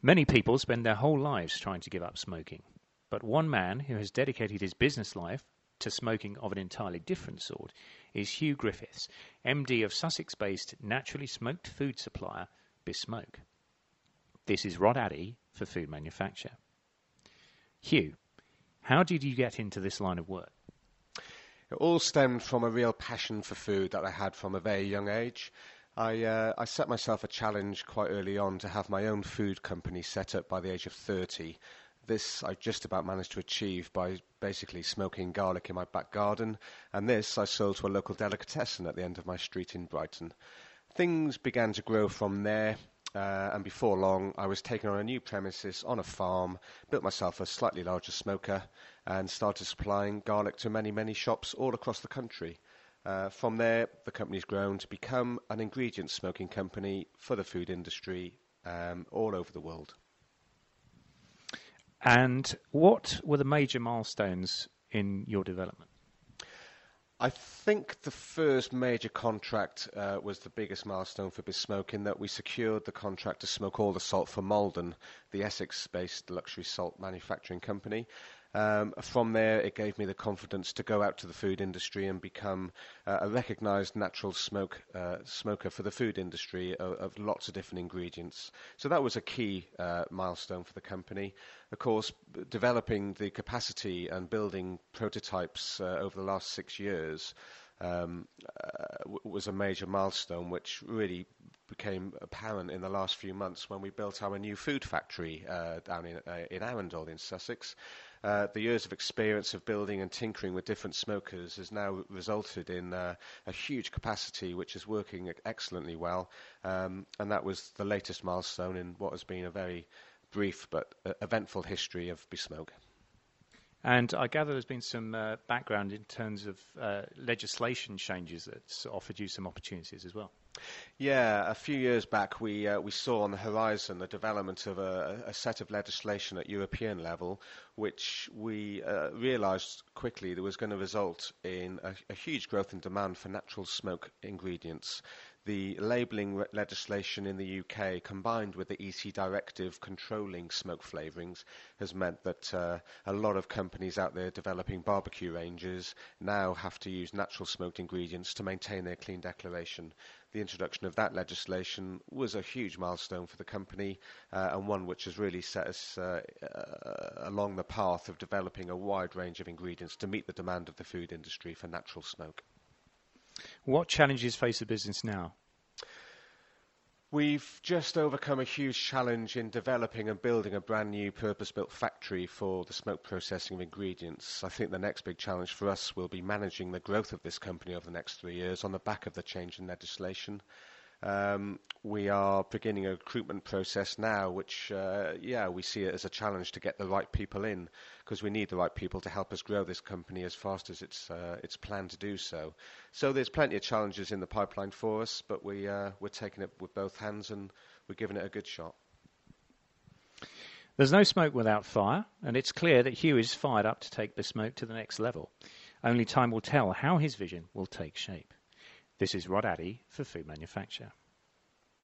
Many people spend their whole lives trying to give up smoking, but one man who has dedicated his business life to smoking of an entirely different sort is Hugh Griffiths, MD of Sussex based naturally smoked food supplier Besmoke. This is Rod Addy for Food Manufacture. Hugh, how did you get into this line of work? It all stemmed from a real passion for food that I had from a very young age. I, uh, I set myself a challenge quite early on to have my own food company set up by the age of 30. This I just about managed to achieve by basically smoking garlic in my back garden, and this I sold to a local delicatessen at the end of my street in Brighton. Things began to grow from there, uh, and before long I was taken on a new premises on a farm, built myself a slightly larger smoker, and started supplying garlic to many, many shops all across the country. Uh, from there, the company's grown to become an ingredient smoking company for the food industry um, all over the world. And what were the major milestones in your development? I think the first major contract uh, was the biggest milestone for Besmoke in that we secured the contract to smoke all the salt for Maldon, the Essex-based luxury salt manufacturing company. Um, from there, it gave me the confidence to go out to the food industry and become uh, a recognised natural smoke uh, smoker for the food industry of, of, lots of different ingredients. So that was a key uh, milestone for the company. Of course, developing the capacity and building prototypes uh, over the last six years um, uh, was a major milestone, which really became apparent in the last few months when we built our new food factory uh, down in, in Arundel in Sussex. Uh, the years of experience of building and tinkering with different smokers has now resulted in uh, a huge capacity which is working excellently well. Um, and that was the latest milestone in what has been a very brief but uh, eventful history of Besmoke. And I gather there's been some uh, background in terms of uh, legislation changes that's offered you some opportunities as well. Yeah, a few years back we uh, we saw on the horizon the development of a, a set of legislation at European level, which we uh, realised quickly that was going to result in a, a huge growth in demand for natural smoke ingredients the labelling legislation in the UK, combined with the EC directive controlling smoke flavourings, has meant that uh, a lot of companies out there developing barbecue ranges now have to use natural smoked ingredients to maintain their clean declaration. The introduction of that legislation was a huge milestone for the company uh, and one which has really set us uh, uh along the path of developing a wide range of ingredients to meet the demand of the food industry for natural smoke. What challenges face the business now? We've just overcome a huge challenge in developing and building a brand new purpose-built factory for the smoke processing of ingredients. I think the next big challenge for us will be managing the growth of this company over the next three years on the back of the change in legislation. Um, we are beginning a recruitment process now, which, uh, yeah, we see it as a challenge to get the right people in, because we need the right people to help us grow this company as fast as it's uh, it's planned to do so. So there's plenty of challenges in the pipeline for us, but we uh, we're taking it with both hands and we're giving it a good shot. There's no smoke without fire, and it's clear that Hugh is fired up to take Besmoke to the next level. Only time will tell how his vision will take shape. This is Rod Addy for Food Manufacture.